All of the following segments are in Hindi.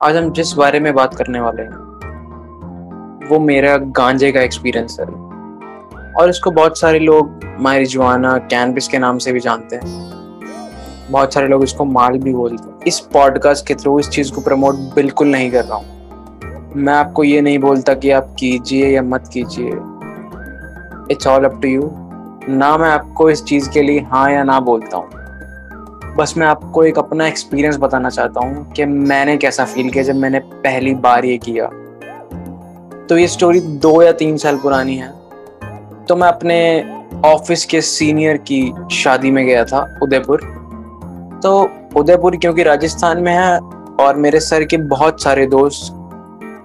आज हम जिस बारे में बात करने वाले हैं, वो मेरा गांजे का एक्सपीरियंस है। और इसको बहुत सारे लोग मारिजुआना कैनबिस के नाम से भी जानते हैं। बहुत सारे लोग इसको माल भी बोलते हैं। इस पॉडकास्ट के थ्रू इस चीज़ को प्रमोट बिल्कुल नहीं कर रहा हूँ। मैं आपको ये नहीं बोलता कि आप कीजिए या मत कीजिए। It's all up to you ना मैं आपको इस चीज़ के लिए हाँ या ना बोलता हूँ। बस मैं आपको एक अपना एक्सपीरियंस बताना चाहता हूँ कि मैंने कैसा फील किया जब मैंने पहली बार ये किया। तो ये स्टोरी दो या तीन साल पुरानी है। तो मैं अपने ऑफ़िस के सीनियर की शादी में गया था, उदयपुर। तो उदयपुर क्योंकि राजस्थान में है और मेरे सर के बहुत सारे दोस्त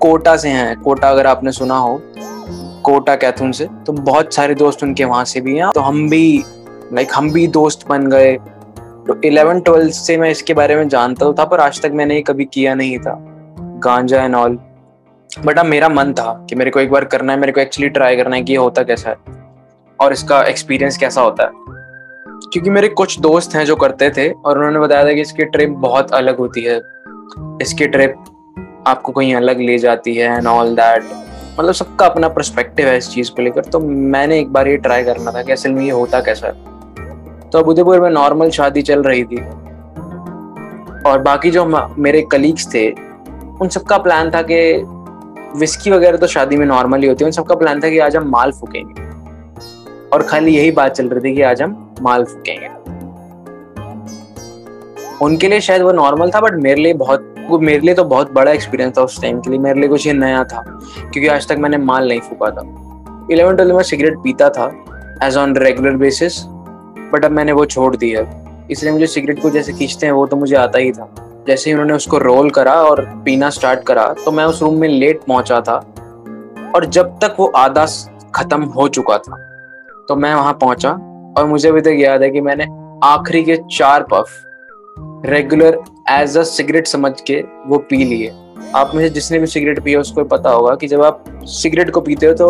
कोटा से हैं। कोटा अगर आपने सुना हो, कोटा कैथुन से तो बहुत सारे दोस्त उनके वहाँ से भी हैं। तो हम भी लाइक हम भी दोस्त बन गए। तो इलेवन ट्वेल्थ से मैं इसके बारे में जानता था, पर आज तक मैंने कभी किया नहीं था, गांजा एंड ऑल बट अब मेरा मन था कि मेरे को एक बार करना है, मेरे को एक्चुअली ट्राई करना है कि ये होता कैसा है, और इसका एक्सपीरियंस कैसा होता है। क्योंकि मेरे कुछ दोस्त हैं जो करते थे, और उन्होंने बताया था कि इसकी ट्रिप बहुत अलग होती है। इसकी ट्रिप आपको कहीं अलग ले जाती है एंड ऑल दैट मतलब सबका अपना परस्पेक्टिव है इस चीज़ को लेकर तो मैंने एक बार ये ट्राई करना था कि असल में ये होता कैसा है। तो अब उदयपुर में नॉर्मल शादी चल रही थी। और बाकी जो मेरे कलीग्स थे, उन सबका प्लान था कि विस्की वगैरह तो शादी में नॉर्मली होती है, उन सबका प्लान था कि आज हम माल फूकेंगे। और खाली यही बात चल रही थी कि आज हम माल फूकेंगे। उनके लिए शायद वो नॉर्मल था बट मेरे लिए बहुत, मेरे लिए तो बहुत बड़ा एक्सपीरियंस था उस टाइम के लिए। मेरे लिए कुछ ये नया था, क्योंकि आज तक मैंने माल नहीं फूका था। इलेवन, ट्वेल्व में सिगरेट पीता था as on regular basis but अब मैंने वो छोड़ दी है। इसलिए मुझे सिगरेट को जैसे खींचते हैं, वो तो मुझे आता ही था। जैसे ही उन्होंने उसको रोल करा और पीना स्टार्ट करा तो मैं उस रूम में लेट पहुँचा था और जब तक वो आधा खत्म हो चुका था तो मैं वहाँ पहुँचा और मुझे अभी तक याद है कि मैंने आखिरी के चार puff regular as a cigarette समझ के वो पी लिए। आप में से जिसने भी सिगरेट पिया, उसको पता होगा कि जब आप सिगरेट को पीते हो तो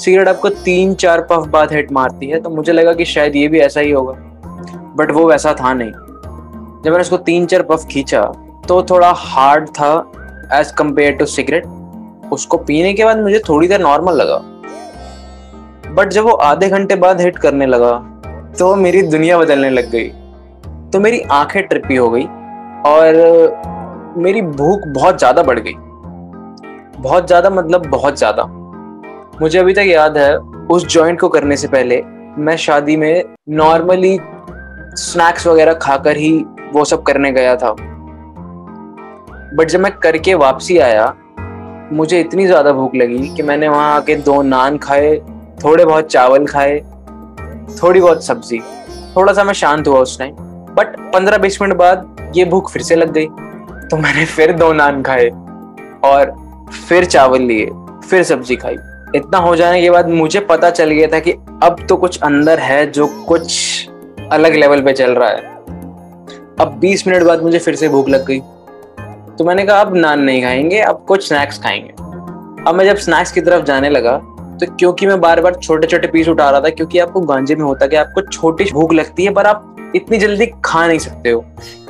सिगरेट आपको तीन, चार पफ बाद हिट मारती है तो मुझे लगा कि शायद ये भी ऐसा ही होगा। बट वो वैसा था नहीं। जब मैंने उसको तीन, चार पफ खींचा तो थोड़ा हार्ड था एज कंपेयर टू सिगरेट उसको पीने के बाद मुझे थोड़ी देर नॉर्मल लगा। बट जब वो आधे घंटे बाद हिट करने लगा तो मेरी दुनिया बदलने लग गई। तो मेरी आँखें ट्रिपी हो गई और मेरी भूख बहुत ज़्यादा बढ़ गई। बहुत ज़्यादा मतलब बहुत ज़्यादा। मुझे अभी तक याद है, उस जॉइंट को करने से पहले मैं शादी में नॉर्मली स्नैक्स वगैरह खाकर ही वो सब करने गया था। बट जब मैं करके वापसी आया, मुझे इतनी ज़्यादा भूख लगी कि मैंने वहाँ आके दो नान खाए, थोड़े बहुत चावल खाए, थोड़ी बहुत सब्ज़ी। थोड़ा सा मैं शांत हुआ उस टाइम बट पंद्रह बीस मिनट बाद ये भूख फिर से लग गई। तो मैंने फिर दो नान खाए और फिर चावल लिए, फिर सब्ज़ी खाई। इतना हो जाने के बाद मुझे पता चल गया था कि अब तो कुछ अंदर है जो कुछ अलग लेवल पे चल रहा है। अब 20 मिनट बाद मुझे फिर से भूख लग गई। तो मैंने कहा, अब नान नहीं खाएँगे, अब कुछ स्नैक्स खाएँगे। अब मैं जब स्नैक्स की तरफ़ जाने लगा तो क्योंकि मैं बार बार छोटे छोटे पीस उठा रहा था, क्योंकि आपको गांजे में होता कि आपको छोटी भूख लगती है, पर आप इतनी जल्दी खा नहीं सकते हो।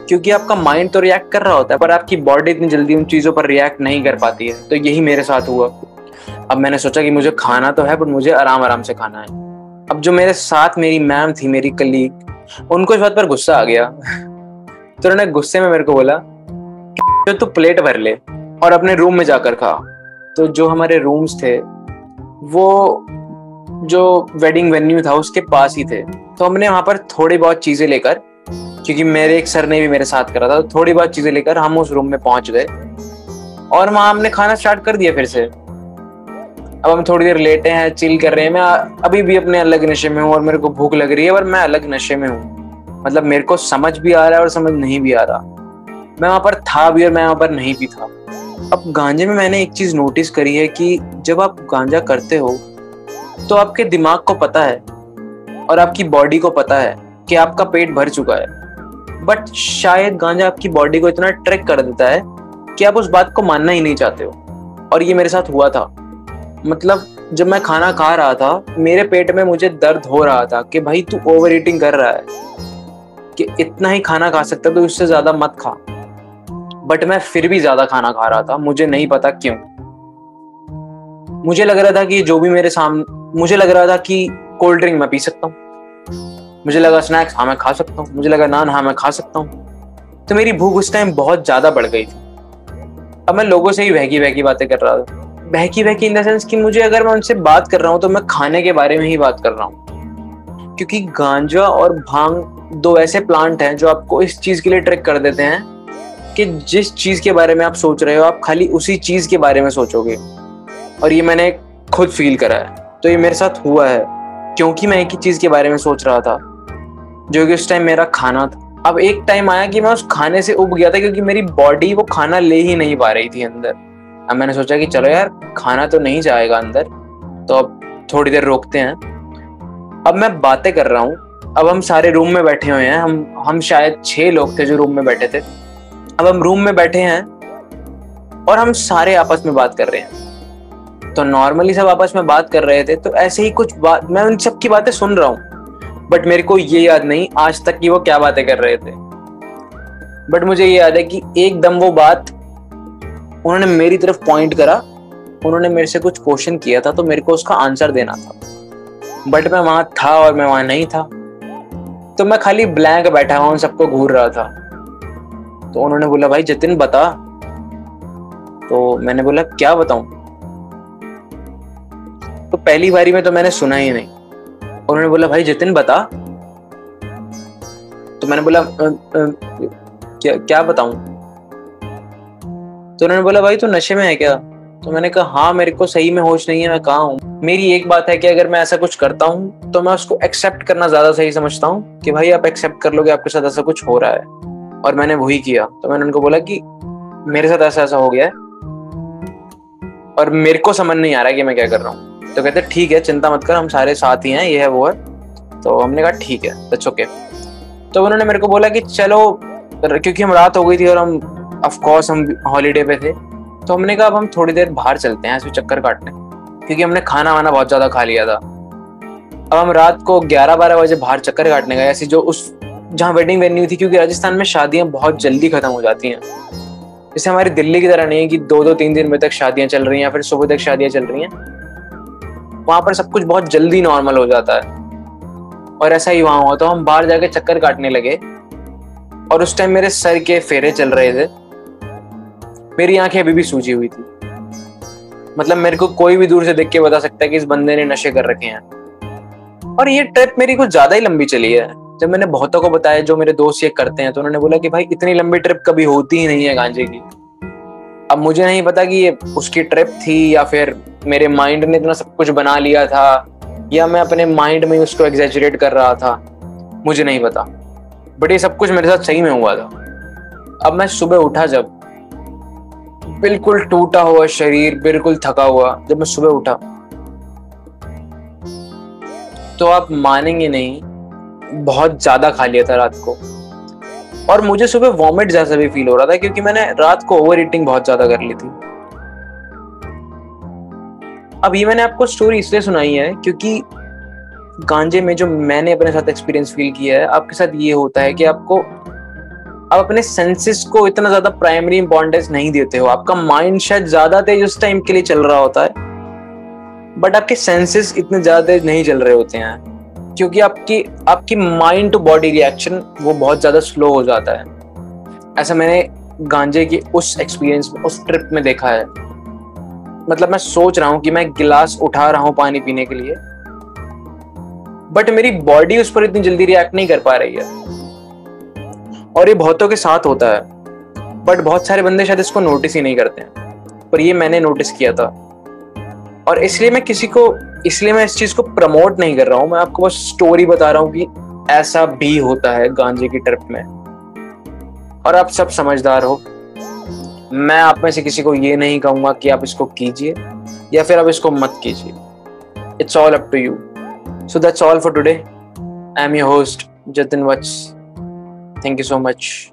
क्योंकि आपका माइंड तो रिएक्ट कर रहा होता है, पर आपकी बॉडी इतनी जल्दी उन चीज़ों पर रिएक्ट नहीं कर पाती है। तो यही मेरे साथ हुआ। अब मैंने सोचा कि मुझे खाना तो है बट मुझे आराम आराम से खाना है। अब जो मेरे साथ मेरी मैम थी, मेरी कलीग उनको इस बात पर गुस्सा आ गया। तो उन्होंने गुस्से में मेरे को बोला, जो तू प्लेट भर ले और अपने रूम में जाकर खा। तो जो हमारे रूम्स थे, वो जो वेडिंग वेन्यू था, उसके पास ही थे। तो हमने वहाँ पर थोड़ी बहुत चीज़ें लेकर, क्योंकि मेरे एक सर ने भी मेरे साथ करा था तो थोड़ी बहुत चीज़ें लेकर हम उस रूम में पहुँच गए। और वहाँ हमने खाना स्टार्ट कर दिया फिर से। अब हम थोड़ी देर लेटे हैं चिल कर रहे हैं। मैं अभी भी अपने अलग नशे में हूँ और मेरे को भूख लग रही है और मैं अलग नशे में हूँ। मतलब मेरे को समझ भी आ रहा है और समझ नहीं भी आ रहा। मैं वहाँ पर था भी और मैं वहाँ पर नहीं भी था। अब गांजे में मैंने एक चीज़ नोटिस करी है कि जब आप गांजा करते हो तो आपके दिमाग को पता है और आपकी बॉडी को पता है कि आपका पेट भर चुका है। बट शायद गांजा आपकी बॉडी को इतना ट्रैक कर देता है कि आप उस बात को मानना ही नहीं चाहते हो। और ये मेरे साथ हुआ था। मतलब जब मैं खाना खा रहा था, मेरे पेट में मुझे दर्द हो रहा था कि भाई तू ओवर ईटिंग कर रहा है, कि इतना ही खाना खा सकता तो उससे ज़्यादा मत खा। बट मैं फिर भी ज़्यादा खाना खा रहा था, मुझे नहीं पता क्यों। मुझे लग रहा था कि जो भी मेरे सामने मुझे लग रहा था कि कोल्ड ड्रिंक मैं पी सकता हूँ। मुझे लगा स्नैक्स हाँ मैं खा सकता हूँ। मुझे लगा नान हाँ मैं खा सकता हूँ। तो मेरी भूख उस टाइम बहुत ज़्यादा बढ़ गई थी। अब मैं लोगों से ही बहकी बहकी बातें कर रहा था। बहकी बहकी इन द सेंस कि मुझे अगर मैं उनसे बात कर रहा हूँ तो मैं खाने के बारे में ही बात कर रहा हूँ। क्योंकि गांजा और भाँग दो ऐसे प्लांट हैं जो आपको इस चीज़ के लिए ट्रिक कर देते हैं कि जिस चीज़ के बारे में आप सोच रहे हो, आप खाली उसी चीज़ के बारे में सोचोगे। और ये मैंने खुद फील करा है। तो ये मेरे साथ हुआ है, क्योंकि मैं एक ही चीज़ के बारे में सोच रहा था, जो कि उस टाइम मेरा खाना था। अब एक टाइम आया कि मैं उस खाने से उब गया था, क्योंकि मेरी बॉडी वो खाना ले ही नहीं पा रही थी अंदर। अब मैंने सोचा कि चलो यार, खाना तो नहीं जाएगा अंदर तो अब थोड़ी देर रोकते हैं। अब मैं बातें कर रहा हूँ। अब हम सारे रूम में बैठे हुए हैं। हम हम शायद छह लोग थे जो रूम में बैठे थे। अब हम रूम में बैठे हैं और हम सारे आपस में बात कर रहे हैं। तो नॉर्मली सब आपस में बात कर रहे थे तो ऐसे ही कुछ बात, मैं उन सब की बातें सुन रहा हूँ। बट मेरे को ये याद नहीं, आज तक कि वो क्या बातें कर रहे थे। बट मुझे ये याद है कि एकदम वो बात उन्होंने मेरी तरफ़ पॉइंट करा उन्होंने मेरे से कुछ क्वेश्चन किया था तो मेरे को उसका आंसर देना था। बट मैं वहाँ था और मैं वहाँ नहीं था। तो मैं खाली ब्लैंक बैठा हुआ उन सबको घूर रहा था। तो उन्होंने बोला भाई जतिन बता। तो मैंने बोला क्या बताऊँ? तो पहली बारी में तो मैंने सुना ही नहीं। उन्होंने बोला भाई जतिन बता। तो मैंने बोला आ, आ, क्या क्या बताऊँ? तो उन्होंने बोला, भाई, तू नशे में है क्या? तो मैंने कहा हाँ मेरे को सही में होश नहीं है, मैं कहा हूँ? मेरी एक बात है कि अगर मैं ऐसा कुछ करता हूँ तो मैं उसको एक्सेप्ट करना ज़्यादा सही समझता हूँ कि, भाई, आप एक्सेप्ट कर लोगे, आपके साथ ऐसा कुछ हो रहा है। और मैंने वही किया। तो मैंने उनको बोला कि, मेरे साथ ऐसा ऐसा हो गया है। और मेरे को समझ नहीं आ रहा कि मैं क्या कर रहा हूँ। तो कहते, ठीक है, चिंता मत कर, हम सारे साथ ही हैं, ये है, वो है। तो हमने कहा, ठीक है ओके तो उन्होंने मेरे को बोला कि, चलो, क्योंकि हम रात हो गई थी और हम ऑफ़ कोर्स हम हॉलीडे पे थे। तो हमने कहा, अब हम थोड़ी देर बाहर चलते हैं ऐसे चक्कर काटने। क्योंकि हमने खाना वाना बहुत ज़्यादा खा लिया था। अब हम रात को ग्यारह बारह बजे बाहर चक्कर काटने गए, ऐसी जो उस, जहाँ वेडिंग वेन्यू थी, क्योंकि राजस्थान में शादियाँ बहुत जल्दी खत्म हो जाती हैं। जैसे हमारी दिल्ली की तरह नहीं है कि दो दो तीन दिन में तक शादियाँ चल रही हैं, या फिर सुबह तक शादियाँ चल रही हैं। वहाँ पर सब कुछ बहुत जल्दी नॉर्मल हो जाता है। और ऐसा ही वहाँ हुआ तो हम बाहर जाके चक्कर काटने लगे। और उस टाइम मेरे सर के फेरे चल रहे थे। मेरी आँखें अभी भी सूजी हुई थी। मतलब मेरे को कोई भी दूर से देख के बता सकता है कि इस बंदे ने नशे कर रखे हैं। और ये ट्रिप मेरी कुछ ज़्यादा ही लंबी चली है। जब मैंने बहुतों को बताया, जो मेरे दोस्त ये करते हैं तो उन्होंने बोला कि भाई, इतनी लंबी ट्रिप कभी होती ही नहीं है गांजे की। अब मुझे नहीं पता कि ये उसकी ट्रिप थी या फिर मेरे माइंड ने इतना सब कुछ बना लिया था, या मैं अपने माइंड में उसको एग्जेजरेट कर रहा था। मुझे नहीं पता। बट ये सब कुछ मेरे साथ सही में हुआ था। अब मैं सुबह उठा जब बिल्कुल टूटा हुआ शरीर, बिल्कुल थका हुआ जब मैं सुबह उठा। तो आप मानेंगे नहीं, बहुत ज़्यादा खा लिया था रात को। और मुझे सुबह वॉमिट जैसा भी फील हो रहा था क्योंकि मैंने रात को ओवर ईटिंग बहुत ज़्यादा कर ली थी। अब ये मैंने आपको स्टोरी इसलिए सुनाई है क्योंकि गांजे में जो मैंने अपने साथ एक्सपीरियंस फील किया है, आपके साथ ये होता है कि आपको आप अपने सेंसेस को इतना ज़्यादा प्राइमरी इंपॉर्टेंस नहीं देते हो। आपका माइंड शायद ज़्यादा तेज उस टाइम के लिए चल रहा होता है बट आपके सेंसेस इतने ज़्यादा तेज नहीं चल रहे होते हैं, क्योंकि आपकी आपकी माइंड टू बॉडी रिएक्शन वो बहुत ज़्यादा स्लो हो जाता है। ऐसा मैंने गांजे की उस एक्सपीरियंस में उस ट्रिप में देखा है। मतलब मैं सोच रहा हूँ कि मैं गिलास उठा रहा हूँ पानी पीने के लिए बट मेरी बॉडी उस पर इतनी जल्दी रिएक्ट नहीं कर पा रही है। और ये बहुतों के साथ होता है। बट बहुत सारे बंदे शायद इसको नोटिस ही नहीं करते हैं। पर ये मैंने नोटिस किया था। और इसलिए मैं किसी को, इसलिए मैं इस चीज़ को प्रमोट नहीं कर रहा हूँ। मैं आपको बस स्टोरी बता रहा हूँ कि ऐसा भी होता है गांजे की ट्रिप में। और आप सब समझदार हो। मैं आप में से किसी को ये नहीं कहूँगा कि आप इसको कीजिए या फिर आप इसको मत कीजिए। It's all up to you so that's all for today I am your host Jatin वच थैंक यू सो मच